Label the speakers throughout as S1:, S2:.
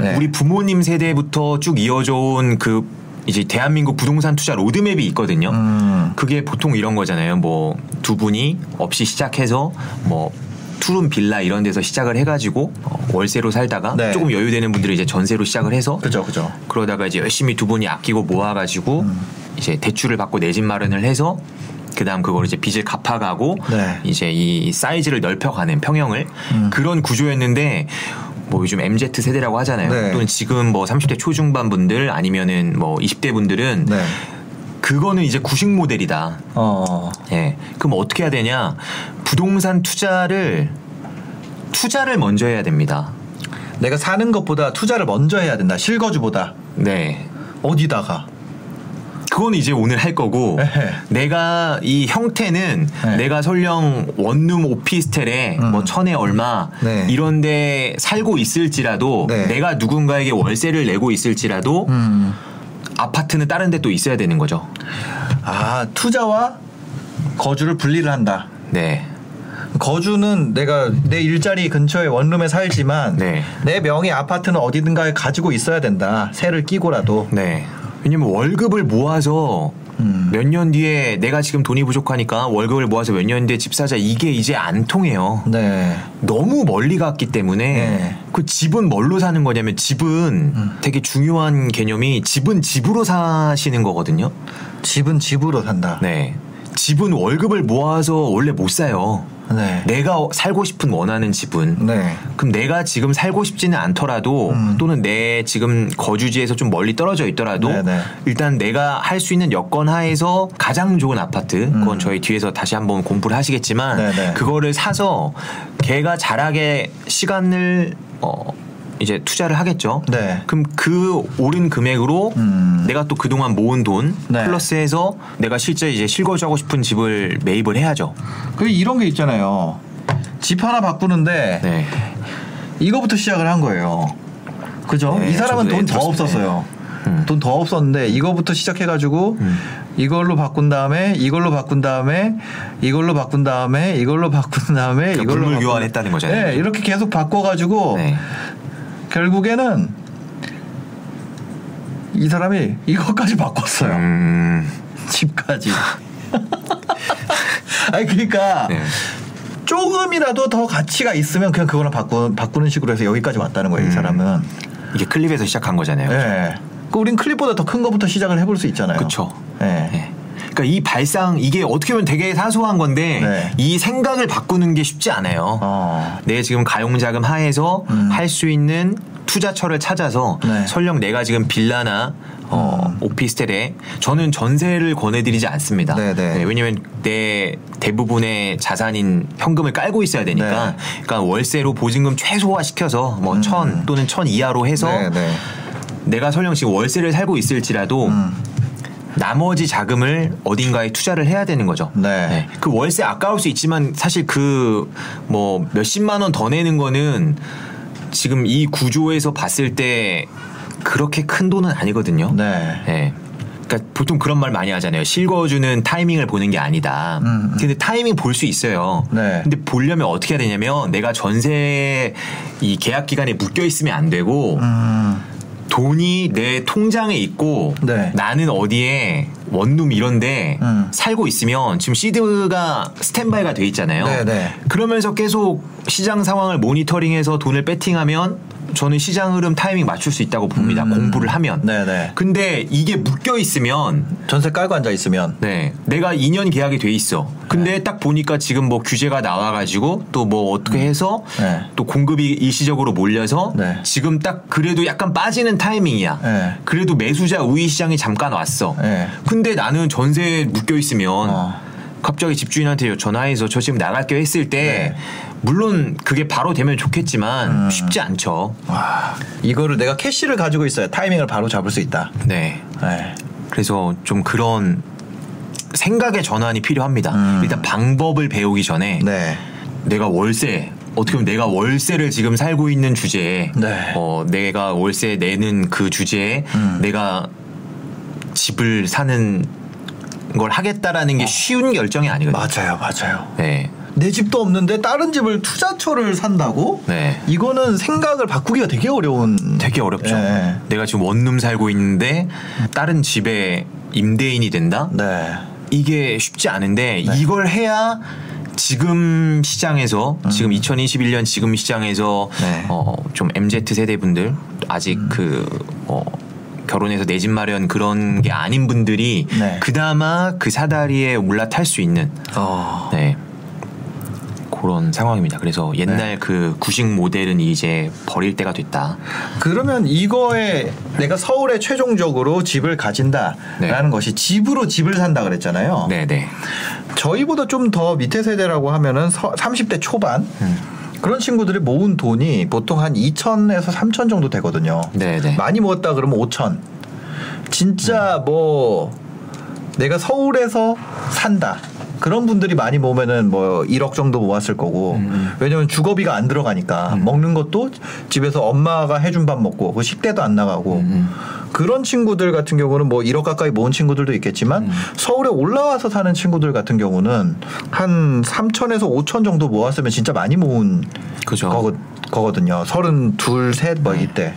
S1: 네.
S2: 우리 부모님 세대부터 쭉 이어져 온그 이제 대한민국 부동산 투자 로드맵이 있거든요.
S1: 음.
S2: 그게 보통 이런 거잖아요. 뭐 두 분이 없이 시작해서 뭐 투룸 빌라 이런 데서 시작을 해가지고 어, 월세로 살다가
S1: 네.
S2: 조금 여유되는 분들은 이제 전세로 시작을 해서
S1: 그죠, 그죠.
S2: 그러다가 이제 열심히 두 분이 아끼고 모아가지고
S1: 음.
S2: 이제 대출을 받고 내 집 마련을 해서 그다음 그걸 이제 빚을 갚아가고
S1: 네.
S2: 이제 이 사이즈를 넓혀가는 평형을
S1: 음.
S2: 그런 구조였는데 뭐 요즘 MZ 세대라고 하잖아요.
S1: 네.
S2: 또는 지금 뭐 30대 초중반 분들 아니면은 뭐 20대 분들은
S1: 네.
S2: 그거는 이제 구식 모델이다.
S1: 어.
S2: 예. 그럼 어떻게 해야 되냐? 부동산 투자를 투자를 먼저 해야 됩니다.
S1: 내가 사는 것보다 투자를 먼저 해야 된다. 실거주보다.
S2: 네.
S1: 어디다가?
S2: 그거는 이제 오늘 할 거고
S1: 에헤.
S2: 내가 이 형태는
S1: 네.
S2: 내가 설령 원룸 오피스텔에
S1: 음.
S2: 뭐 천에 얼마
S1: 네.
S2: 이런데 살고 있을지라도
S1: 네.
S2: 내가 누군가에게 월세를 내고 있을지라도
S1: 음.
S2: 아파트는 다른 데 또 있어야 되는 거죠.
S1: 아, 투자와 거주를 분리를 한다.
S2: 네.
S1: 거주는 내가 내 일자리 근처에 원룸에 살지만
S2: 네.
S1: 내 명의 아파트는 어디든가에 가지고 있어야 된다. 세를 끼고라도.
S2: 네. 왜냐면 월급을 모아서
S1: 음.
S2: 몇년 뒤에 내가 지금 돈이 부족하니까 월급을 모아서 몇 년 뒤에 집 사자 이게 이제 안 통해요.
S1: 네.
S2: 너무 멀리 갔기 때문에
S1: 네. 음.
S2: 그 집은 뭘로 사는 거냐면 집은 되게 중요한 개념이 집은 집으로 사시는 거거든요.
S1: 집은 집으로 산다.
S2: 네. 집은 월급을 모아서 원래 못 사요.
S1: 네.
S2: 내가 살고 싶은 원하는 집은
S1: 네.
S2: 그럼 내가 지금 살고 싶지는 않더라도
S1: 음.
S2: 또는 내 지금 거주지에서 좀 멀리 떨어져 있더라도
S1: 네네.
S2: 일단 내가 할 수 있는 여건 하에서 가장 좋은 아파트 그건
S1: 음.
S2: 저희 뒤에서 다시 한번 공부를 하시겠지만
S1: 네네.
S2: 그거를 사서 걔가 자라게 시간을 어 이제 투자를 하겠죠.
S1: 네.
S2: 그럼 그 오른 금액으로
S1: 음.
S2: 내가 또 그동안 모은 돈
S1: 네.
S2: 플러스해서 내가 실제 이제 실거주하고 싶은 집을 매입을 해야죠.
S1: 그 이런 게 있잖아요. 집 하나 바꾸는데
S2: 네.
S1: 이거부터 시작을 한 거예요. 그죠?
S2: 네,
S1: 이 사람은
S2: 저도
S1: 돈
S2: 네,
S1: 더. 없었어요.
S2: 음.
S1: 돈더 없었는데 이거부터 시작해가지고
S2: 음.
S1: 이걸로 바꾼 다음에 이걸로 바꾼 다음에 이걸로 바꾼 다음에 이걸로 바꾼 다음에
S2: 그러니까
S1: 이걸로
S2: 물물 교환했다는 거잖아요.
S1: 네, 이렇게 계속 바꿔가지고
S2: 네.
S1: 결국에는 이 사람이 이것까지 바꿨어요.
S2: 음.
S1: 집까지. 아니 그러니까
S2: 네.
S1: 조금이라도 더 가치가 있으면 그냥 그거랑 바꾸, 바꾸는 식으로 해서 여기까지 왔다는 거예요. 이
S2: 음.
S1: 사람은.
S2: 이게 클립에서 시작한 거잖아요.
S1: 예. 그 우린 클립보다 더 큰 거부터 시작을 해볼 수 있잖아요.
S2: 그쵸.
S1: 예.
S2: 네. 그러니까 이 발상 이게 어떻게 보면 되게 사소한 건데
S1: 네.
S2: 이 생각을 바꾸는 게 쉽지 않아요.
S1: 어.
S2: 내 지금 가용자금 하에서
S1: 음.
S2: 할수 있는 투자처를 찾아서
S1: 네.
S2: 설령 내가 지금 빌라나 어,
S1: 음.
S2: 오피스텔에 저는 전세를 권해드리지 않습니다.
S1: 네, 네.
S2: 왜냐면 내 대부분의 자산인 현금을 깔고 있어야 되니까
S1: 네.
S2: 그러니까 월세로 보증금 최소화 시켜서 뭐
S1: 음.
S2: 천 또는 천 이하로 해서
S1: 네, 네.
S2: 내가 설령 지금 월세를 살고 있을지라도
S1: 음.
S2: 나머지 자금을 어딘가에 투자를 해야 되는 거죠.
S1: 네.
S2: 그 월세 아까울 수 있지만 사실 그 뭐 몇십만 원 더 내는 거는 지금 이 구조에서 봤을 때 그렇게 큰 돈은 아니거든요.
S1: 네.
S2: 예. 그러니까 보통 그런 말 많이 하잖아요. 실거주는 타이밍을 보는 게 아니다.
S1: 음, 음.
S2: 근데 타이밍 볼 수 있어요.
S1: 네.
S2: 근데 보려면 어떻게 해야 되냐면 내가 전세 이 계약 기간에 묶여 있으면 안 되고
S1: 음.
S2: 돈이 내 통장에 있고
S1: 네.
S2: 나는 어디에 원룸 이런데
S1: 음.
S2: 살고 있으면 지금 시드가 스탠바이가 돼 있잖아요.
S1: 네, 네.
S2: 그러면서 계속 시장 상황을 모니터링해서 돈을 배팅하면 저는 시장 흐름 타이밍 맞출 수 있다고 봅니다.
S1: 음.
S2: 공부를 하면.
S1: 네, 네.
S2: 근데 이게 묶여 있으면
S1: 전세 깔고 앉아 있으면
S2: 네. 내가 2년 계약이 돼 있어. 근데
S1: 네.
S2: 딱 보니까 지금 뭐 규제가 나와 가지고 또 뭐 어떻게 해서
S1: 네.
S2: 또 공급이 일시적으로 몰려서
S1: 네.
S2: 지금 딱 그래도 약간 빠지는 타이밍이야.
S1: 네.
S2: 그래도 매수자 우위 시장이 잠깐 왔어.
S1: 네.
S2: 근데 나는 전세에 묶여 있으면
S1: 어.
S2: 갑자기 집주인한테 전화해서 저 지금 나갈게요 했을 때
S1: 네.
S2: 물론 그게 바로 되면 좋겠지만
S1: 음.
S2: 쉽지 않죠.
S1: 와, 이거를 내가 캐시를 가지고 있어야 타이밍을 바로 잡을 수 있다.
S2: 네.
S1: 네.
S2: 그래서 좀 그런 생각의 전환이 필요합니다.
S1: 음.
S2: 일단 방법을 배우기 전에
S1: 네.
S2: 내가 월세 어떻게 보면 내가 월세를 지금 살고 있는 주제에
S1: 네.
S2: 어 내가 월세 내는 그 주제에
S1: 음.
S2: 내가 집을 사는 걸 하겠다라는 게 쉬운 결정이 아니거든요.
S1: 맞아요, 맞아요.
S2: 네.
S1: 내 집도 없는데 다른 집을 투자처를 산다고?
S2: 네.
S1: 이거는 생각을 바꾸기가 되게 어려운.
S2: 되게 어렵죠.
S1: 네.
S2: 내가 지금 원룸 살고 있는데 다른 집에 임대인이 된다?
S1: 네.
S2: 이게 쉽지 않은데
S1: 네.
S2: 이걸 해야 지금 시장에서 지금 2021년 지금 시장에서
S1: 음. 네.
S2: 어, 좀 MZ 세대 분들 아직
S1: 음.
S2: 그 어, 결혼해서 내 집 마련 그런 게 아닌 분들이
S1: 네.
S2: 그나마 그 사다리에 올라탈 수 있는
S1: 어.
S2: 네. 그런 상황입니다. 그래서 옛날
S1: 네.
S2: 그 구식 모델은 이제 버릴 때가 됐다.
S1: 그러면 이거에 내가 서울에 최종적으로 집을 가진다라는
S2: 네.
S1: 것이 집으로 집을 산다 그랬잖아요.
S2: 네, 네.
S1: 저희보다 좀 더 밑에 세대라고 하면은 서, 30대 초반
S2: 음.
S1: 그런 친구들이 모은 돈이 보통 한 2천에서 3천 정도 되거든요.
S2: 네, 네.
S1: 많이 모았다 그러면 5천. 진짜 뭐 내가 서울에서 산다. 그런 분들이 많이 모으면은 뭐 1억 정도 모았을 거고
S2: 음.
S1: 왜냐면 주거비가 안 들어가니까 먹는 것도 집에서 엄마가 해준 밥 먹고 그 식대도 안 나가고
S2: 음.
S1: 그런 친구들 같은 경우는 뭐 1억 가까이 모은 친구들도 있겠지만
S2: 음.
S1: 서울에 올라와서 사는 친구들 같은 경우는 한 3천에서 5천 정도 모았으면 진짜 많이 모은
S2: 그죠.
S1: 거거, 거거든요. 32, 셋뭐 이때.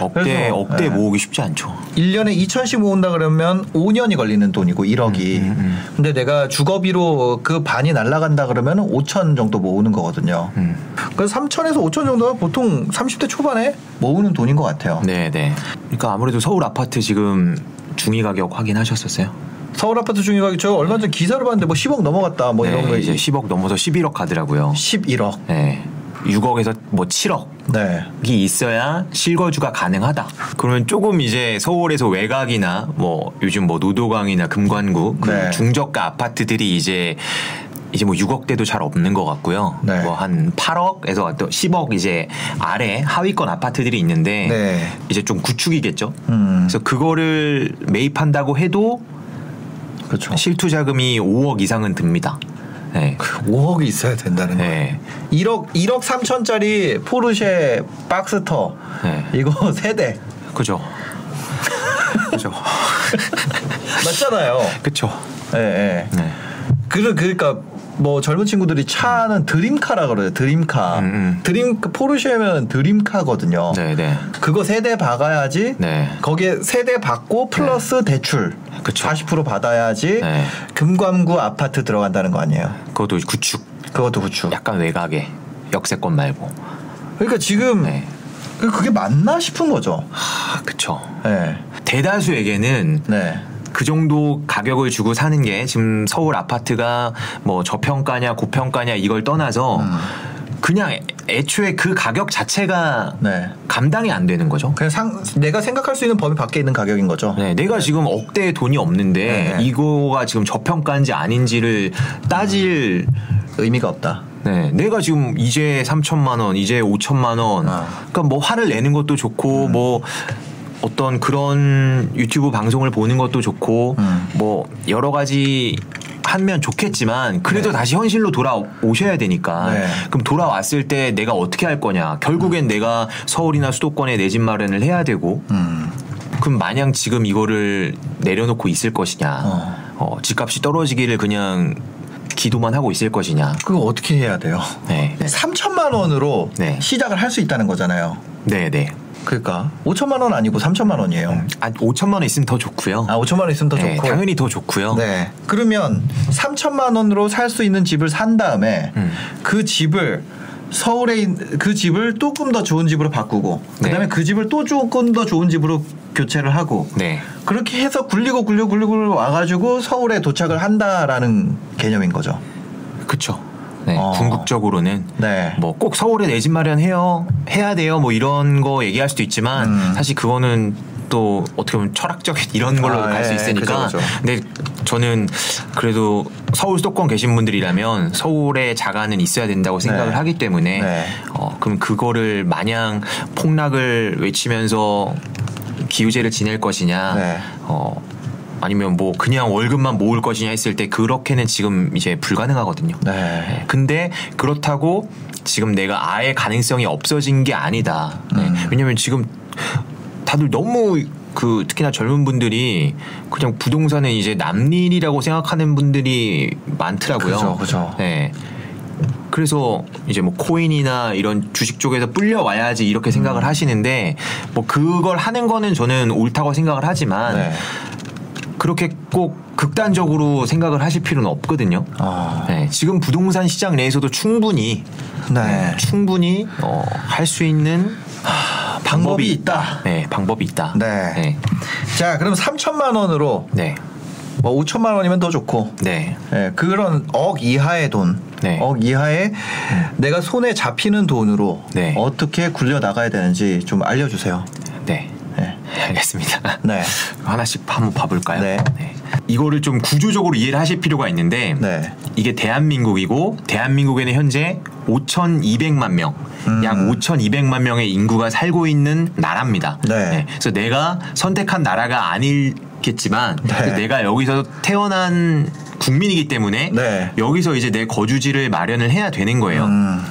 S2: 억대 억대
S1: 네.
S2: 모으기 쉽지 않죠.
S1: 1년에 2천씩 모은다 그러면 5년이 걸리는 돈이고 1억이.
S2: 음, 음.
S1: 근데 내가 주거비로 그 반이 날라간다 그러면 5천 정도 모으는 거거든요.
S2: 음.
S1: 그래서 3천에서 5천 정도가 보통 30대 초반에 모으는 돈인 것 같아요.
S2: 네, 네. 그러니까 아무래도 서울 아파트 지금 중위 가격 확인하셨었어요?
S1: 서울 아파트 중위가격 저 얼마 전에 기사를 봤는데 뭐 10억 넘어갔다 뭐 이런
S2: 네,
S1: 거
S2: 이제 10억 넘어서 11억 가더라고요.
S1: 11억.
S2: 네. 6억에서 뭐 7억.
S1: 네.
S2: 이 있어야 실거주가 가능하다. 그러면 조금 이제 서울에서 외곽이나 뭐 요즘 뭐 노도강이나 금관구 그
S1: 네.
S2: 중저가 아파트들이 이제 이제 뭐 6억대도 잘 없는 것 같고요.
S1: 네.
S2: 뭐한 8억에서 또 10억 이제 아래 하위권 아파트들이 있는데
S1: 네.
S2: 이제 좀 구축이겠죠.
S1: 음.
S2: 그래서 그거를 매입한다고 해도
S1: 그렇죠.
S2: 실투 자금이 5억 이상은 듭니다. 네.
S1: 5억이 있어야 된다는 거예요.
S2: 네.
S1: 1억 1억 3천짜리 포르쉐 박스터
S2: 네.
S1: 이거 세대
S2: 그죠. 그죠.
S1: 맞잖아요.
S2: 그쵸.
S1: 예, 예.
S2: 네.
S1: 그 그러니까 뭐 젊은 친구들이 차는 드림카라 그래요. 드림카.
S2: 음, 음.
S1: 드림 포르쉐면 드림카거든요.
S2: 네, 네.
S1: 그거 세대 박아야지.
S2: 네.
S1: 거기에 세대 받고 플러스 대출.
S2: 그쵸.
S1: 40% 받아야지
S2: 네.
S1: 금관구 아파트 들어간다는 거 아니에요.
S2: 그것도 구축.
S1: 그것도 구축.
S2: 약간 외곽에 역세권 말고.
S1: 그러니까 지금
S2: 네.
S1: 그- 그게 맞나 싶은 거죠.
S2: 아, 그쵸.
S1: 네.
S2: 대다수에게는
S1: 네.
S2: 그 정도 가격을 주고 사는 게 지금 서울 아파트가 뭐 저평가냐 고평가냐 이걸 떠나서
S1: 음.
S2: 그냥 애- 애초에 그 가격 자체가
S1: 네.
S2: 감당이 안 되는 거죠.
S1: 그냥 상, 내가 생각할 수 있는 범위 밖에 있는 가격인 거죠.
S2: 네, 내가 지금 억대의 돈이 없는데
S1: 네.
S2: 이거가 지금 저평가인지 아닌지를 따질
S1: 의미가 없다.
S2: 네, 내가 지금 이제 3천만 원, 이제 5천만 원,
S1: 아.
S2: 그러니까 뭐 화를 내는 것도 좋고, 뭐 어떤 그런 유튜브 방송을 보는 것도 좋고,
S1: 음.
S2: 뭐 여러 가지 하면 좋겠지만 그래도
S1: 네.
S2: 다시 현실로 돌아오셔야 되니까
S1: 네.
S2: 그럼 돌아왔을 때 내가 어떻게 할 거냐 결국엔 내가 서울이나 수도권에 내 집 마련을 해야 되고
S1: 음.
S2: 그럼 마냥 지금 이거를 내려놓고 있을 것이냐
S1: 어.
S2: 어, 집값이 떨어지기를 그냥 기도만 하고 있을 것이냐
S1: 그거 어떻게 해야 돼요?
S2: 네.
S1: 3천만 원으로
S2: 네.
S1: 시작을 할 수 있다는 거잖아요.
S2: 네, 네.
S1: 그러니까 5천만 원 아니고 3천만 원이에요.
S2: 아, 5천만 원 있으면 더 좋고요.
S1: 아 5천만 원 있으면 더
S2: 네,
S1: 좋고.
S2: 당연히 더 좋고요.
S1: 네. 그러면 3천만 원으로 살 수 있는 집을 산 다음에
S2: 음.
S1: 그 집을 서울에 있- 그 집을 조금 더 좋은 집으로 바꾸고 그다음에
S2: 네.
S1: 그 집을 또 조금 더 좋은 집으로 교체를 하고
S2: 네.
S1: 그렇게 해서 굴리고 굴리고 굴리고 굴리고 와가지고 서울에 도착을 한다라는 개념인 거죠.
S2: 그쵸. 네,
S1: 어.
S2: 궁극적으로는
S1: 네.
S2: 뭐 꼭 서울에 내 집 마련해요, 해야 돼요, 뭐 이런 거 얘기할 수도 있지만
S1: 음.
S2: 사실 그거는 또 어떻게 보면 철학적인 이런 걸로
S1: 아,
S2: 갈수
S1: 예,
S2: 있으니까.
S1: 그죠, 그죠.
S2: 근데 저는 그래도 서울 수도권 계신 분들이라면 서울에 자가는 있어야 된다고 생각을
S1: 네.
S2: 하기 때문에
S1: 네.
S2: 어, 그럼 그거를 마냥 폭락을 외치면서 기우제를 지낼 것이냐,
S1: 네.
S2: 어, 아니면 뭐 그냥 월급만 모을 것이냐 했을 때 그렇게는 지금 이제 불가능하거든요.
S1: 네.
S2: 네. 근데 그렇다고 지금 내가 아예 가능성이 없어진 게 아니다. 네.
S1: 음.
S2: 왜냐면 지금 다들 너무 그 특히나 젊은 분들이 그냥 부동산은 이제 남일이라고 생각하는 분들이 많더라고요.
S1: 그죠, 그죠.
S2: 네. 그래서 이제 뭐 코인이나 이런 주식 쪽에서 불려 와야지 이렇게 생각을
S1: 음.
S2: 하시는데 뭐 그걸 하는 거는 저는 옳다고 생각을 하지만
S1: 네.
S2: 그렇게 꼭 극단적으로 생각을 하실 필요는 없거든요.
S1: 어.
S2: 네, 지금 부동산 시장 내에서도 충분히
S1: 네.
S2: 충분히 어, 할 수 있는
S1: 방법이 있다.
S2: 네, 방법이 있다.
S1: 네.
S2: 네.
S1: 자, 그럼 3천만 원으로
S2: 네.
S1: 뭐 5천만 원이면 더 좋고.
S2: 네.
S1: 예, 그런 억 이하의 돈,
S2: 네.
S1: 억 이하의 내가 손에 잡히는 돈으로
S2: 네.
S1: 어떻게 굴려 나가야 되는지 좀 알려 주세요.
S2: 네.
S1: 네.
S2: 알겠습니다.
S1: 네.
S2: 하나씩 한번 봐볼까요?
S1: 네.
S2: 이거를 좀 구조적으로 이해를 하실 필요가 있는데
S1: 네.
S2: 이게 대한민국이고 대한민국에는 현재 5,200만 명,
S1: 음.
S2: 약 5,200만 명의 인구가 살고 있는 나라입니다.
S1: 네.
S2: 그래서 내가 선택한 나라가 아니겠지만
S1: 네.
S2: 내가 여기서 태어난 국민이기 때문에
S1: 네.
S2: 여기서 이제 내 거주지를 마련을 해야 되는 거예요.
S1: 음,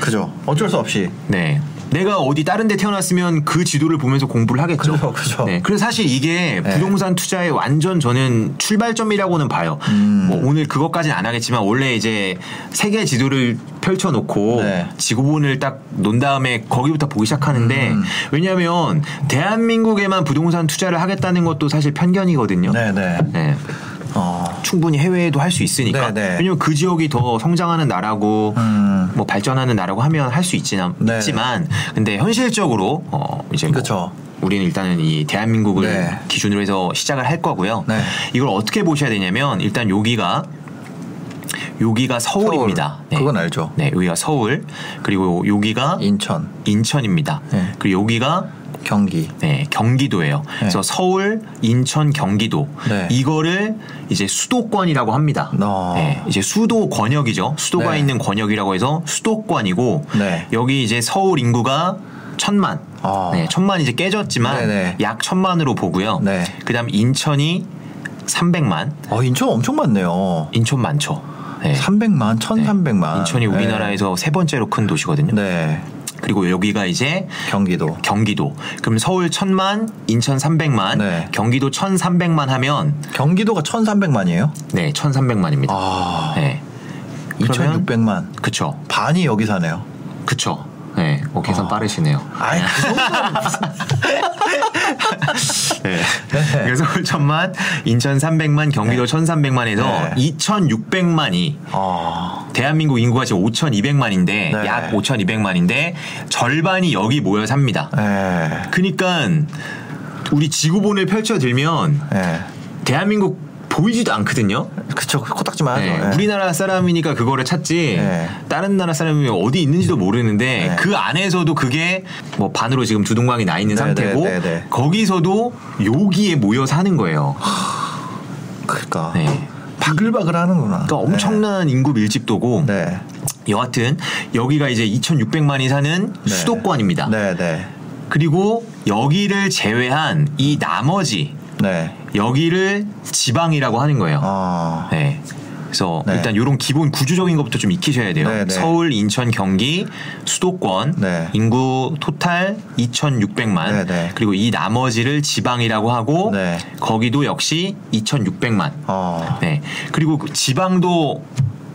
S1: 그죠. 어쩔 수 없이.
S2: 네. 내가 어디 다른 데 태어났으면 그 지도를 보면서 공부를 하겠죠.
S1: 그죠, 그죠.
S2: 네. 그래서 사실 이게
S1: 네.
S2: 부동산 투자의 완전 저는 출발점이라고는 봐요.
S1: 음.
S2: 뭐 오늘 그것까지는 안 하겠지만 원래 이제 세계 지도를 펼쳐놓고
S1: 네.
S2: 지구본을 딱 논 다음에 거기부터 보기 시작하는데
S1: 음.
S2: 왜냐하면 대한민국에만 부동산 투자를 하겠다는 것도 사실 편견이거든요.
S1: 네 네.
S2: 네.
S1: 어.
S2: 충분히 해외에도 할 수 있으니까.
S1: 네, 네.
S2: 왜냐면 그 지역이 더 성장하는 나라고
S1: 음.
S2: 뭐 발전하는 나라고 하면 할 수 있지만
S1: 네.
S2: 있지만 근데 현실적으로 어 이제 뭐
S1: 그쵸.
S2: 우리는 일단은 이 대한민국을
S1: 네.
S2: 기준으로 해서 시작을 할 거고요.
S1: 네.
S2: 이걸 어떻게 보셔야 되냐면 일단 여기가 여기가 서울입니다.
S1: 서울. 그건 알죠.
S2: 네, 여기가 서울 그리고 여기가
S1: 인천,
S2: 인천입니다.
S1: 네.
S2: 그리고 여기가
S1: 경기.
S2: 네, 경기도예요. 그래서 서울, 인천, 경기도
S1: 네.
S2: 이거를 이제 수도권이라고 합니다.
S1: 어.
S2: 네, 이제 수도 권역이죠. 수도가
S1: 네.
S2: 있는 권역이라고 해서 수도권이고
S1: 네.
S2: 여기 이제 서울 인구가 천만.
S1: 어.
S2: 네, 천만 이제 깨졌지만
S1: 네네.
S2: 약 천만으로 보고요.
S1: 네.
S2: 그다음 인천이 300만.
S1: 어, 인천 엄청 많네요.
S2: 인천 많죠. 네.
S1: 300만,
S2: 네.
S1: 1300만.
S2: 인천이 우리나라에서 세 번째로 큰 도시거든요.
S1: 네.
S2: 그리고 여기가 이제
S1: 경기도.
S2: 경기도. 그럼 서울 1000만, 인천 300만,
S1: 네.
S2: 경기도 1300만 하면
S1: 경기도가 1300만이에요?
S2: 네, 1300만입니다.
S1: 아.
S2: 네. 그러면-
S1: 2600만.
S2: 그쵸.
S1: 반이 여기 사네요.
S2: 그쵸. 네. 어, 계산
S1: 아.
S2: 빠르시네요.
S1: 아이, 그 무슨.
S2: 네. 그래서 서울 1000만, 인천 300만, 경기도 1300만에서
S1: 네.
S2: 2600만이
S1: 아.
S2: 대한민국 인구가 지금 5200만인데
S1: 네.
S2: 약 5200만인데 절반이 여기 모여 삽니다.
S1: 예.
S2: 그러니까 우리 지구본을 펼쳐 들면
S1: 예.
S2: 대한민국 보이지도 않거든요.
S1: 그쵸. 코딱지만 하죠.
S2: 네,
S1: 예.
S2: 우리나라 사람이니까 그거를 찾지
S1: 네.
S2: 다른 나라 사람이 어디 있는지도 모르는데
S1: 네.
S2: 그 안에서도 그게 뭐 반으로 지금 두 동강이 나 있는
S1: 네,
S2: 상태고
S1: 네, 네, 네.
S2: 거기서도 여기에 모여 사는 거예요.
S1: 그러니까.
S2: 네.
S1: 바글바글 하는구나.
S2: 그러니까 엄청난 인구 밀집도고
S1: 네.
S2: 여하튼 여기가 이제 2,600만이 사는
S1: 네.
S2: 수도권입니다.
S1: 네, 네.
S2: 그리고 여기를 제외한 이 나머지
S1: 네.
S2: 여기를 지방이라고 하는 거예요.
S1: 아.
S2: 네. 그래서
S1: 네.
S2: 일단 이런 기본 구조적인 것부터 좀 익히셔야 돼요.
S1: 네, 네.
S2: 서울, 인천, 경기, 수도권,
S1: 네.
S2: 인구 토탈 2,600만.
S1: 네, 네.
S2: 그리고 이 나머지를 지방이라고 하고
S1: 네.
S2: 거기도 역시 2,600만.
S1: 아.
S2: 네. 그리고 그 지방도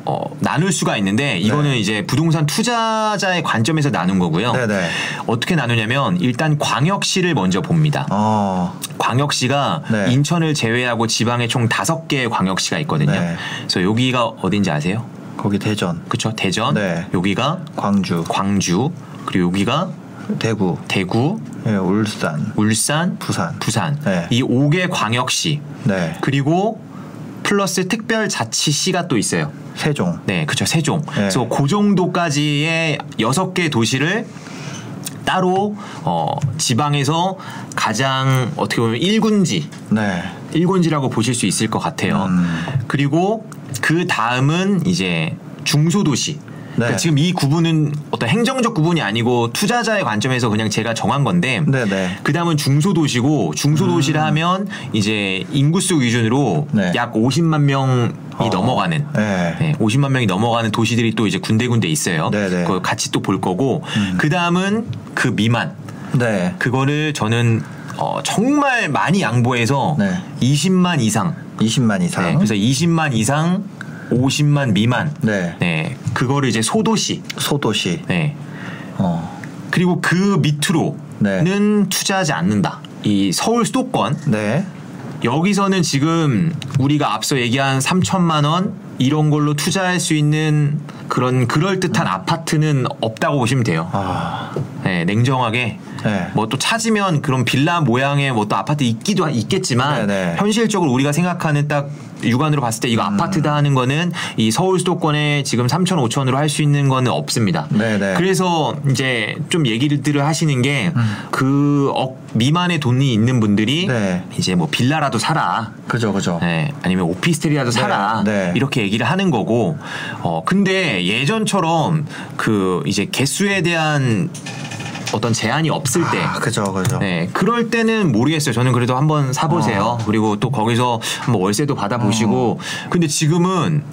S2: 어, 나눌 수가 있는데 이거는
S1: 네.
S2: 이제 부동산 투자자의 관점에서 나눈 거고요.
S1: 네, 네.
S2: 어떻게 나누냐면 일단 광역시를 먼저 봅니다.
S1: 아.
S2: 광역시가
S1: 네.
S2: 인천을 제외하고 지방에 총 다섯 개의 광역시가 있거든요.
S1: 네.
S2: 그래서 여기가 어딘지 아세요?
S1: 거기 대전,
S2: 그쵸? 대전.
S1: 네.
S2: 여기가
S1: 광주,
S2: 광주. 그리고 여기가
S1: 대구,
S2: 대구,
S1: 예, 울산.
S2: 울산,
S1: 부산.
S2: 부산.
S1: 네.
S2: 이 5개 광역시.
S1: 네.
S2: 그리고 플러스 특별 자치시가 또 있어요.
S1: 세종.
S2: 네, 그쵸. 세종.
S1: 네.
S2: 그래서 그 정도까지의 여섯 개 도시를 따로 어, 지방에서 가장 어떻게 보면 1군지
S1: 네.
S2: 1군지라고 보실 수 있을 것 같아요.
S1: 음.
S2: 그리고 그 다음은 이제 중소도시. 그러니까
S1: 네.
S2: 지금 이 구분은 어떤 행정적 구분이 아니고 투자자의 관점에서 그냥 제가 정한 건데
S1: 네네.
S2: 그 다음은 중소도시고 중소도시를 하면 이제 인구수 기준으로
S1: 네.
S2: 약 50만 명이
S1: 어.
S2: 넘어가는
S1: 네.
S2: 네, 50만 명이 넘어가는 도시들이 또 이제 군데군데 있어요.
S1: 네네. 음.
S2: 그걸 같이 또 볼 거고 그 다음은 그 미만
S1: 네.
S2: 그거를 저는 어, 정말 많이 양보해서
S1: 네.
S2: 20만 이상
S1: 20만 이상.
S2: 네, 그래서 20만 이상 50만 미만
S1: 네.
S2: 네, 그거를 이제 소도시
S1: 소도시.
S2: 네.
S1: 어.
S2: 그리고 그 밑으로는
S1: 네.
S2: 투자하지 않는다. 이 서울 수도권
S1: 네.
S2: 여기서는 지금 우리가 앞서 얘기한 3천만 원 이런 걸로 투자할 수 있는 그런 그럴 듯한 아파트는 없다고 보시면 돼요.
S1: 아.
S2: 네, 냉정하게
S1: 네.
S2: 뭐또 찾으면 그런 빌라 모양의 뭐 또 아파트 있기도 하- 있겠지만
S1: 네네.
S2: 현실적으로 우리가 생각하는 딱 육안으로 봤을 때 이거
S1: 음.
S2: 아파트다 하는 거는 이 서울 수도권에 지금 3천 5천으로 할 수 있는 거는 없습니다.
S1: 네네.
S2: 그래서 이제 좀 얘기들을 하시는 게그억 미만의 돈이 있는 분들이
S1: 네.
S2: 이제 뭐 빌라라도 사라.
S1: 그죠, 그죠.
S2: 네, 아니면 오피스텔이라도 사라
S1: 네.
S2: 이렇게 얘기를 하는 거고 어 근데 예전처럼 그 이제 개수에 대한 어떤 제한이 없을 때
S1: 아, 그죠, 그죠.
S2: 네, 그럴 때는 모르겠어요. 저는 그래도 한번 사보세요.
S1: 어.
S2: 그리고 또 거기서 한번 월세도 받아보시고. 근데 지금은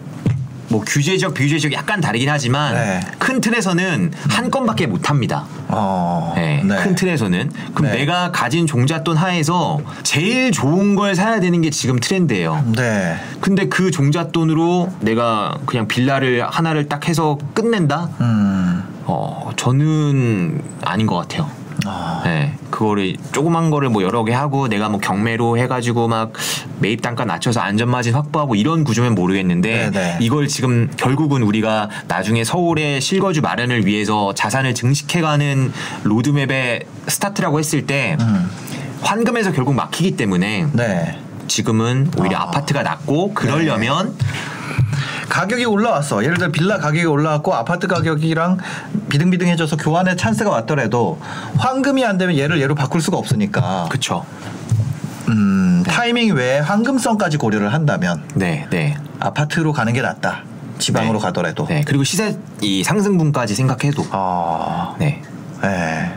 S2: 뭐 규제적, 비규제적 약간 다르긴 하지만
S1: 네.
S2: 큰 틀에서는 한 건밖에 못 합니다.
S1: 어.
S2: 네, 큰 틀에서는. 그럼
S1: 네.
S2: 내가 가진 종잣돈 하에서 제일 좋은 걸 사야 되는 게 지금 트렌드예요.
S1: 네.
S2: 근데 그 종잣돈으로 내가 그냥 빌라를 하나를 딱 해서 끝낸다?
S1: 음.
S2: 어, 저는 아닌 것 같아요.
S1: 아.
S2: 네, 그거를 조그만 거를 뭐 여러 개 하고 내가 뭐 경매로 해가지고 막 매입 단가 낮춰서 안전마진 확보하고 이런 구조면 모르겠는데
S1: 네네.
S2: 이걸 지금 결국은 우리가 나중에 서울의 실거주 마련을 위해서 자산을 증식해가는 로드맵의 스타트라고 했을 때
S1: 음.
S2: 환금에서 결국 막히기 때문에
S1: 네.
S2: 지금은 오히려
S1: 아.
S2: 아. 파트가 낫고 그러려면
S1: 가격이 올라왔어. 예를 들어 빌라 가격이 올라왔고 아파트 가격이랑 비등비등해져서 교환의 찬스가 왔더라도 환금이 안 되면 얘를 얘로 바꿀 수가 없으니까.
S2: 그쵸.
S1: 음, 타이밍 외에 환금성까지 고려를 한다면
S2: 네, 네.
S1: 아파트로 가는 게 낫다. 지방으로
S2: 네.
S1: 가더라도.
S2: 네, 그리고 시세 이 상승분까지 생각해도
S1: 아.
S2: 네.
S1: 네.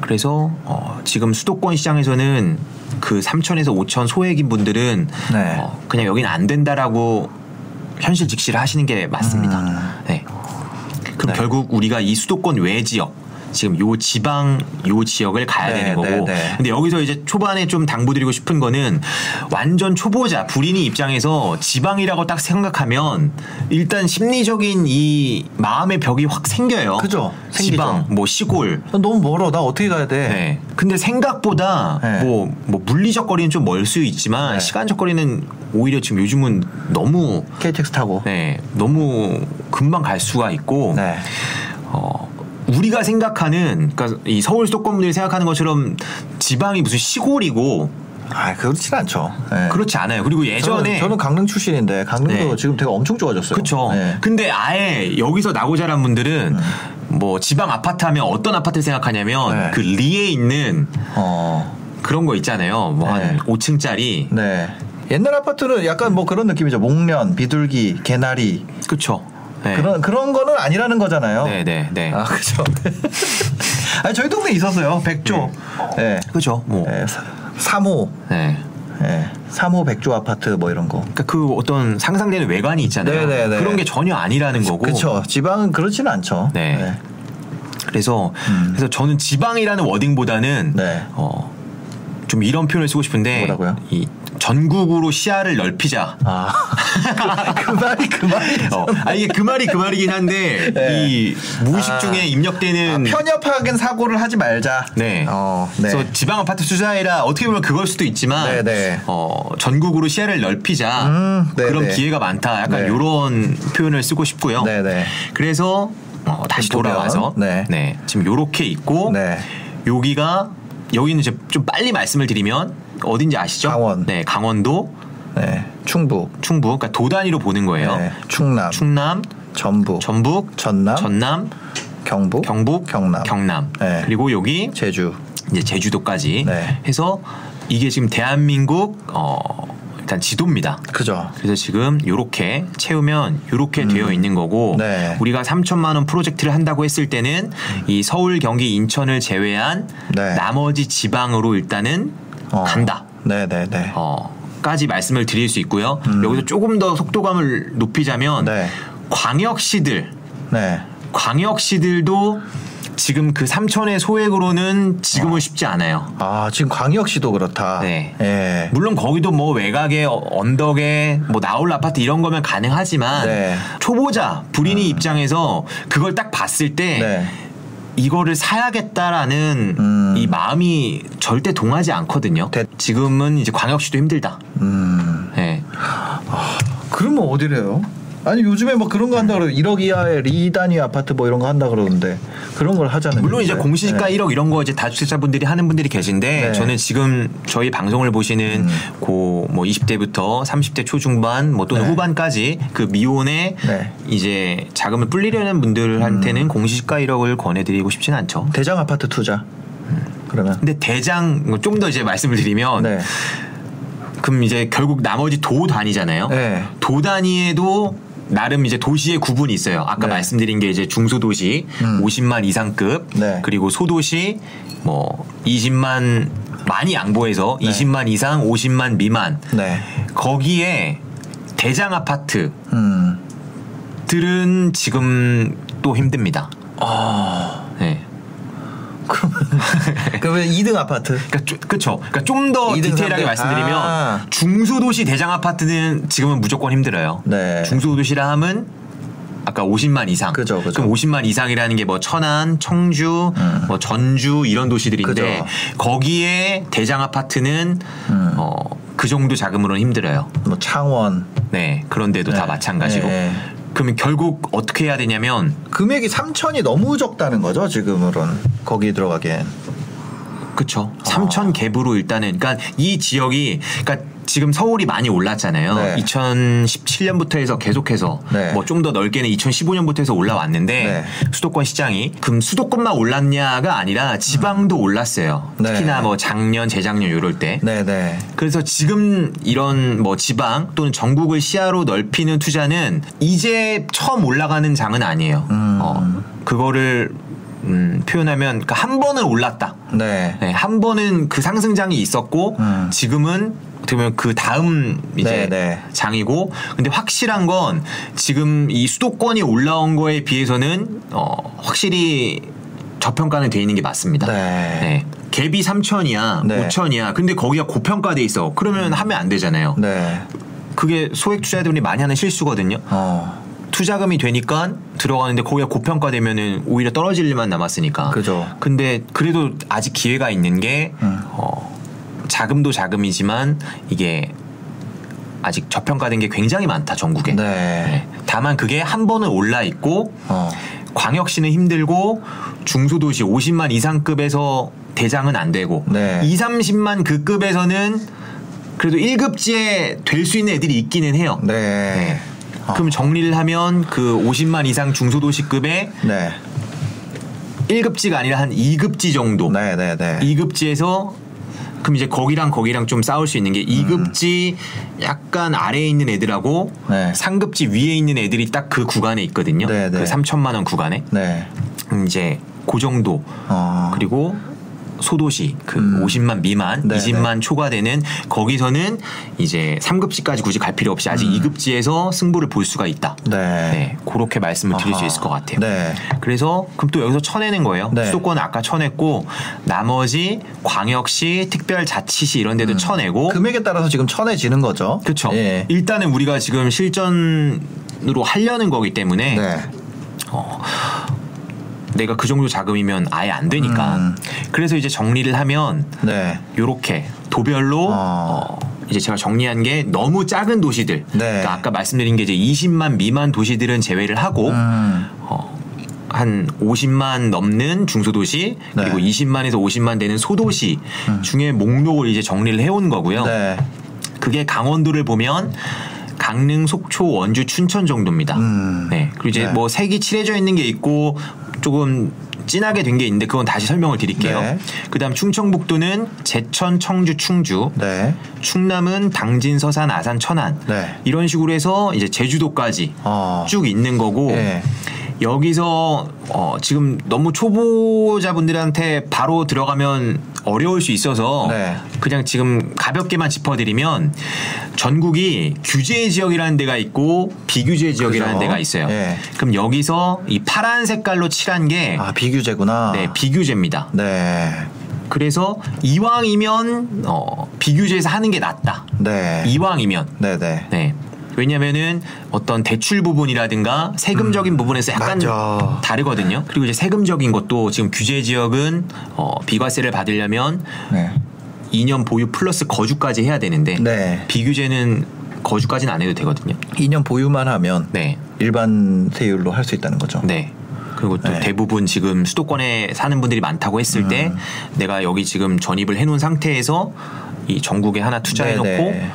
S2: 그래서 어, 지금 수도권 시장에서는 그 3천에서 5천 소액인 분들은
S1: 네.
S2: 어, 그냥 여기는 안 된다라고 현실 직시를 하시는 게 맞습니다.
S1: 음.
S2: 네. 그럼
S1: 네.
S2: 결국 우리가 이 수도권 외 지역 지금 요 지방 요 지역을 가야
S1: 네,
S2: 되는 거고
S1: 네, 네.
S2: 근데 여기서 이제 초반에 좀 당부드리고 싶은 거는 완전 초보자 불인이 입장에서 지방이라고 딱 생각하면 일단 심리적인 이 마음의 벽이 확 생겨요.
S1: 그죠. 생기죠.
S2: 지방 뭐 시골
S1: 너무 멀어. 나 어떻게 가야 돼?
S2: 네. 근데 생각보다
S1: 네.
S2: 뭐, 뭐 물리적 거리는 좀 멀 수 있지만
S1: 네.
S2: 시간적 거리는 오히려 지금 요즘은 너무
S1: KTX 타고.
S2: 네, 너무 금방 갈 수가 있고
S1: 네.
S2: 어, 우리가 생각하는 그러니까 이 서울 수도권 분들이 생각하는 것처럼 지방이 무슨 시골이고
S1: 아, 그렇진 않죠. 네.
S2: 그렇지 않아요. 그리고 예전에
S1: 저는, 저는 강릉 출신인데 강릉도
S2: 네.
S1: 지금 되게 엄청 좋아졌어요.
S2: 그렇죠.
S1: 네.
S2: 근데 아예 여기서 나고 자란 분들은 뭐 지방 아파트 하면 어떤 아파트를 생각하냐면
S1: 네.
S2: 그 리에 있는
S1: 어.
S2: 그런 거 있잖아요. 뭐한
S1: 네.
S2: 5층짜리
S1: 네. 옛날 아파트는 약간 뭐 그런 느낌이죠. 목련, 비둘기, 개나리
S2: 그쵸. 네.
S1: 그런 그런 거는 아니라는 거잖아요.
S2: 네, 네, 네.
S1: 아 그죠. 아니 저희 동네 에 있었어요. 백조. 네.
S2: 그죠. 뭐.
S1: 네. 3호.
S2: 네.
S1: 네. 3호 백조 아파트 뭐 이런 거.
S2: 그러니까 그 어떤 상상되는 외관이 있잖아요.
S1: 네, 네, 네.
S2: 그런 게 전혀 아니라는 거고.
S1: 그렇죠. 지방은 그렇지는 않죠.
S2: 네. 그래서
S1: 음.
S2: 그래서 저는 지방이라는 워딩보다는
S1: 네.
S2: 어, 좀 이런 표현을 쓰고 싶은데
S1: 뭐라고요?
S2: 이 전국으로 시야를 넓히자.
S1: 아. 그, 그 말이 그 말이.
S2: 어, 아 이게 그 말이 그 말이긴 한데
S1: 네.
S2: 이 무의식
S1: 아.
S2: 중에 입력되는
S1: 편협하게 사고를 하지 말자.
S2: 네.
S1: 어, 네.
S2: 그래서 지방 아파트 투자해라 어떻게 보면 그걸 수도 있지만
S1: 네, 네.
S2: 어, 전국으로 시야를 넓히자
S1: 음, 네,
S2: 그런
S1: 네.
S2: 기회가 많다 약간
S1: 네.
S2: 이런 표현을 쓰고 싶고요.
S1: 네, 네.
S2: 그래서 어, 다시 돌아와서
S1: 네.
S2: 지금 요렇게 있고
S1: 네.
S2: 여기가 여기는 이제 좀 빨리 말씀을 드리면 어딘지 아시죠?
S1: 강원.
S2: 네, 강원도,
S1: 네. 충북.
S2: 충북, 그러니까 도 단위로 보는 거예요.
S1: 네. 충남.
S2: 충남,
S1: 전북.
S2: 전북,
S1: 전남.
S2: 전남,
S1: 경북,
S2: 경북,
S1: 경남, 네.
S2: 그리고 여기
S1: 제주,
S2: 이제 제주도까지
S1: 네.
S2: 해서 이게 지금 대한민국 어 일단 지도입니다.
S1: 그죠.
S2: 그래서 지금 요렇게 채우면 요렇게 되어 있는 거고
S1: 음. 네.
S2: 우리가 3천만 원 프로젝트를 한다고 했을 때는 이 서울, 경기, 인천을 제외한
S1: 네.
S2: 나머지 지방으로 일단은
S1: 어.
S2: 간다.
S1: 네네네.
S2: 어, 까지 말씀을 드릴 수 있고요. 여기서 조금 더 속도감을 높이자면
S1: 음. 네.
S2: 광역시들
S1: 네.
S2: 광역시들도 지금 그 3천의 소액으로는 지금은 쉽지 않아요.
S1: 아 지금 광역시도 그렇다.
S2: 네.
S1: 예.
S2: 물론 거기도 뭐 외곽에 어, 언덕에 뭐 나올 아파트 이런 거면 가능하지만
S1: 네.
S2: 초보자 불인이 입장에서 그걸 딱 봤을 때
S1: 네.
S2: 이거를 사야겠다라는
S1: 음.
S2: 이 마음이 절대 동하지 않거든요.
S1: 대-
S2: 지금은 이제 광역시도 힘들다.
S1: 음.
S2: 네.
S1: 그러면 어디래요? 아니 요즘에 뭐 그런 거 한다 그러고 1억 이하의 리단위 아파트 뭐 이런 거 한다 그러는데 그런 걸 하자는.
S2: 물론 이제
S1: 얘기인데.
S2: 공시지가
S1: 네.
S2: 1억 이런 거 이제 다주택자분들이 하는 분들이 계신데
S1: 네. 음.
S2: 저는 지금 저희 방송을 보시는 고뭐 20대부터 30대 초중반 뭐 또는
S1: 네.
S2: 후반까지 그 미혼에
S1: 네.
S2: 이제 자금을 불리려는 분들한테는 공시지가 1억을 권해드리고 싶진 않죠.
S1: 대장 아파트 투자. 그러면.
S2: 근데 대장 좀 더 이제 말씀을 드리면
S1: 네.
S2: 그럼 이제 결국 나머지 도 단위잖아요.
S1: 네.
S2: 도 단위에도 나름 이제 도시의 구분이 있어요. 아까
S1: 네.
S2: 말씀드린 게 이제 중소도시
S1: 음.
S2: 50만 이상급
S1: 네.
S2: 그리고 소도시 뭐 20만 많이 양보해서
S1: 네.
S2: 20만 이상 50만 미만
S1: 네.
S2: 거기에 대장 아파트 들은
S1: 음.
S2: 지금 또 힘듭니다.
S1: 아.
S2: 네.
S1: 그러면 그러면 2등 아파트.
S2: 그러니까 좀- 그쵸. 그러니까 좀더
S1: 이등,
S2: 디테일하게
S1: 삼등.
S2: 말씀드리면
S1: 아.
S2: 중소도시 대장 아파트는 지금은 무조건 힘들어요.
S1: 네.
S2: 중소도시라 함은 아까 50만 이상.
S1: 그죠, 그죠.
S2: 럼 50만 이상이라는 게 뭐 천안, 청주,
S1: 음.
S2: 뭐 전주 이런 도시들인데
S1: 그죠.
S2: 거기에 대장 아파트는
S1: 음.
S2: 어, 그 정도 자금으로는 힘들어요.
S1: 뭐 창원.
S2: 네. 그런데도 다
S1: 네.
S2: 마찬가지로.
S1: 네.
S2: 그러면 결국 어떻게 해야 되냐면
S1: 금액이 3천이 너무 적다는 거죠 지금으로는 거기 들어가기엔.
S2: 그쵸. 3천 갭으로 일단은, 그러니까 이 지역이, 그러니까 지금 서울이 많이 올랐잖아요.
S1: 네.
S2: 2017년부터 해서 계속해서
S1: 네.
S2: 뭐좀 더 넓게는 2015년부터 해서 올라왔는데
S1: 네.
S2: 수도권 시장이 그럼 수도권만 올랐냐가 아니라 지방도 올랐어요.
S1: 네.
S2: 특히나 뭐 작년, 재작년 이럴 때.
S1: 네네.
S2: 그래서 지금 이런 뭐 지방 또는 전국을 시야로 넓히는 투자는 이제 처음 올라가는 장은 아니에요.
S1: 음.
S2: 어, 그거를 음, 표현하면 그러니까 한 번은 올랐다.
S1: 네.
S2: 네, 한 번은 그 상승장이 있었고
S1: 음.
S2: 지금은 어떻게 보면 그 다음 이제
S1: 네, 네.
S2: 장이고 근데 확실한 건 지금 이 수도권이 올라온 거에 비해서는 어, 확실히 저평가는 돼 있는 게 맞습니다.
S1: 네.
S2: 갭이 3천이야,
S1: 네.
S2: 5천이야. 근데 거기가 고평가돼 있어. 그러면 하면 안 되잖아요.
S1: 네.
S2: 그게 소액 투자자들이 많이 하는 실수거든요.
S1: 어.
S2: 투자금이 되니까 들어가는데 거기가 고평가되면은 오히려 떨어질 일만 남았으니까.
S1: 그죠.
S2: 근데 그래도 아직 기회가 있는 게
S1: 음.
S2: 어, 자금도 자금이지만 이게 아직 저평가된 게 굉장히 많다 전국에.
S1: 네.
S2: 다만 그게 한 번은 올라 있고
S1: 어.
S2: 광역시는 힘들고 중소도시 50만 이상급에서 대장은 안 되고
S1: 네.
S2: 2, 30만 그 급에서는 그래도 1급지에 될 수 있는 애들이 있기는 해요.
S1: 네. 어.
S2: 그럼 정리를 하면 그 50만 이상 중소도시급에
S1: 네.
S2: 1급지가 아니라 한 2급지 정도.
S1: 네. 네. 네.
S2: 2급지에서 그럼 이제 거기랑 거기랑 좀 싸울 수 있는 게 2급지 약간 아래에 있는 애들하고
S1: 네.
S2: 3급지 위에 있는 애들이 딱 그 구간에 있거든요.
S1: 네, 네.
S2: 그 3천만 원 구간에.
S1: 네.
S2: 음, 이제 그 정도.
S1: 어.
S2: 그리고 소도시 그
S1: 음.
S2: 50만 미만,
S1: 네,
S2: 20만 초과 되는 거기서는 이제 3급지까지 굳이 갈 필요 없이 아직 2급지에서 승부를 볼 수가 있다.
S1: 네.
S2: 네, 그렇게 말씀을 드릴 수
S1: 아하.
S2: 있을 것 같아요.
S1: 네.
S2: 그래서 그럼 또 여기서 쳐내는 거예요.
S1: 네.
S2: 수도권은 아까 쳐냈고 나머지 광역시, 특별자치시 이런 데도 쳐내고
S1: 금액에 따라서 지금 쳐내지는 거죠.
S2: 그렇죠.
S1: 예.
S2: 일단은 우리가 지금 실전으로 하려는 거기 때문에
S1: 네.
S2: 내가 그 정도 자금이면 아예 안 되니까.
S1: 음.
S2: 그래서 이제 정리를 하면
S1: 네.
S2: 요렇게 도별로
S1: 어.
S2: 어, 이제 제가 정리한 게 너무 작은 도시들.
S1: 네.
S2: 그러니까 아까 말씀드린 게 이제 20만 미만 도시들은 제외를 하고
S1: 음.
S2: 어, 한 50만 넘는 중소도시 그리고
S1: 네. 음.
S2: 20만에서 50만 되는 소도시 중에 목록을 이제 정리를 해온 거고요.
S1: 네.
S2: 그게 강원도를 보면 강릉, 속초, 원주, 춘천 정도입니다.
S1: 음.
S2: 네. 그리고 이제
S1: 네.
S2: 뭐 색이 칠해져 있는 게 있고 조금 진하게 된 게 있는데 그건 다시 설명을 드릴게요.
S1: 네.
S2: 그다음 충청북도는 제천, 청주, 충주,
S1: 네.
S2: 충남은 당진, 서산, 아산, 천안
S1: 네.
S2: 이런 식으로 해서 이제 제주도까지
S1: 어.
S2: 쭉 있는 거고
S1: 네.
S2: 여기서 어, 지금 너무 초보자분들한테 바로 들어가면 어려울 수 있어서
S1: 네.
S2: 그냥 지금 가볍게만 짚어드리면 전국이 규제 지역이라는 데가 있고 비규제 지역이라는
S1: 그죠.
S2: 데가 있어요.
S1: 네.
S2: 그럼 여기서 이 파란 색깔로 칠한 게
S1: 아 비규제구나.
S2: 네, 비규제입니다.
S1: 네.
S2: 그래서 이왕이면 어, 비규제에서 하는 게 낫다.
S1: 네.
S2: 이왕이면
S1: 네네.
S2: 네. 왜냐면은 어떤 대출 부분이라든가 세금적인 부분에서 약간
S1: 음. 맞아.
S2: 다르거든요. 그리고 이제 세금적인 것도 지금 규제 지역은 어, 비과세를 받으려면
S1: 네.
S2: 2년 보유 플러스 거주까지 해야 되는데
S1: 네.
S2: 비규제는 거주까지는 안 해도 되거든요.
S1: 2년 보유만 하면
S2: 네.
S1: 일반 세율로 할 수 있다는 거죠.
S2: 네. 그리고 또
S1: 네.
S2: 대부분 지금 수도권에 사는 분들이 많다고 했을 때
S1: 음.
S2: 내가 여기 지금 전입을 해놓은 상태에서 이 전국에 하나 투자해놓고
S1: 네네.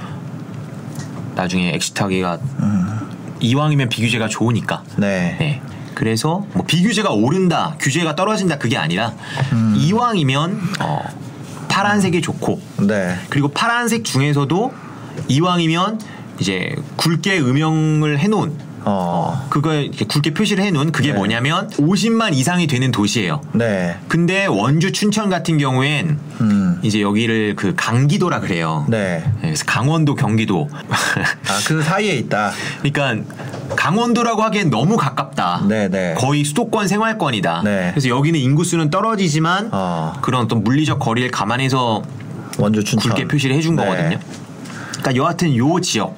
S2: 나중에 exit하기가
S1: 음.
S2: 이왕이면 비규제가 좋으니까
S1: 네.
S2: 네. 그래서 뭐 비규제가 오른다, 규제가 떨어진다 그게 아니라
S1: 음.
S2: 이왕이면 어, 파란색이 좋고
S1: 네.
S2: 그리고 파란색 중에서도 이왕이면 이제 굵게 음영을 해놓은
S1: 어.
S2: 그걸 이렇게 굵게 표시를 해놓은 그게
S1: 네.
S2: 뭐냐면 50만 이상이 되는 도시예요.
S1: 네.
S2: 근데 원주 춘천 같은 경우엔
S1: 음.
S2: 이제 여기를 그 강기도라 그래요.
S1: 네.
S2: 그래서 강원도, 경기도.
S1: 아 그 사이에 있다.
S2: 그러니까 강원도라고 하기엔 너무 가깝다.
S1: 네 네.
S2: 거의 수도권 생활권이다.
S1: 네.
S2: 그래서 여기는 인구수는 떨어지지만
S1: 어.
S2: 그런 어떤 물리적 거리를 감안해서
S1: 원주 춘천.
S2: 굵게 표시를 해준
S1: 네.
S2: 거거든요. 그러니까 여하튼 요 지역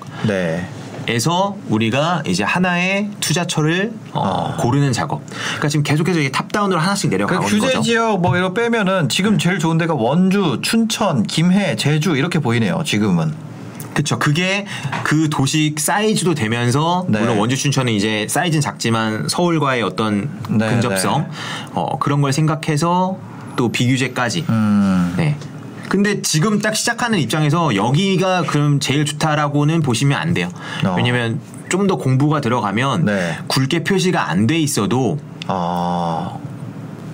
S2: 에서
S1: 네.
S2: 우리가 이제 하나의 투자처를 어,
S1: 어.
S2: 고르는 작업. 그러니까 지금 계속해서 이게 탑다운으로 하나씩
S1: 그
S2: 내려가는
S1: 규제
S2: 거죠.
S1: 지역 뭐 이런 거 빼면은 지금 제일 좋은 데가 원주, 춘천, 김해, 제주 이렇게 보이네요. 지금은.
S2: 그쵸. 그게 그 도시 사이즈도 되면서
S1: 네.
S2: 물론 원주 춘천은 이제 사이즈는 작지만 서울과의 어떤
S1: 네,
S2: 근접성
S1: 네.
S2: 어, 그런 걸 생각해서 또 비규제까지.
S1: 음.
S2: 네. 근데 지금 딱 시작하는 입장에서 여기가 그럼 제일 좋다라고는 보시면 안 돼요.
S1: 어.
S2: 왜냐면 좀 더 공부가 들어가면
S1: 네.
S2: 굵게 표시가 안 돼 있어도
S1: 아.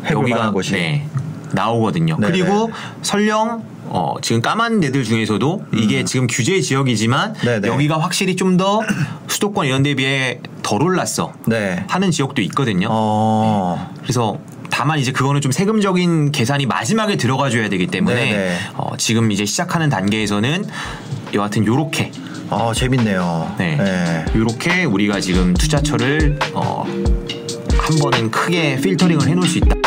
S1: 해볼 만한 곳이.
S2: 네, 나오거든요.
S1: 네네.
S2: 그리고 설령 어, 지금 까만 데들 중에서도 이게 지금 규제 지역이지만
S1: 음. 네네.
S2: 여기가 확실히 좀 더 수도권 이런 데 비해 덜 올랐어
S1: 네.
S2: 하는 지역도 있거든요.
S1: 어.
S2: 그래서 다만 이제 그거는 좀 세금적인 계산이 마지막에 들어가 줘야 되기 때문에
S1: 네네.
S2: 어, 지금 이제 시작하는 단계에서는 여하튼 요렇게
S1: 어, 재밌네요.
S2: 네. 요렇게 우리가 지금 투자처를 어, 한 번은 크게 필터링을 해 놓을 수 있다.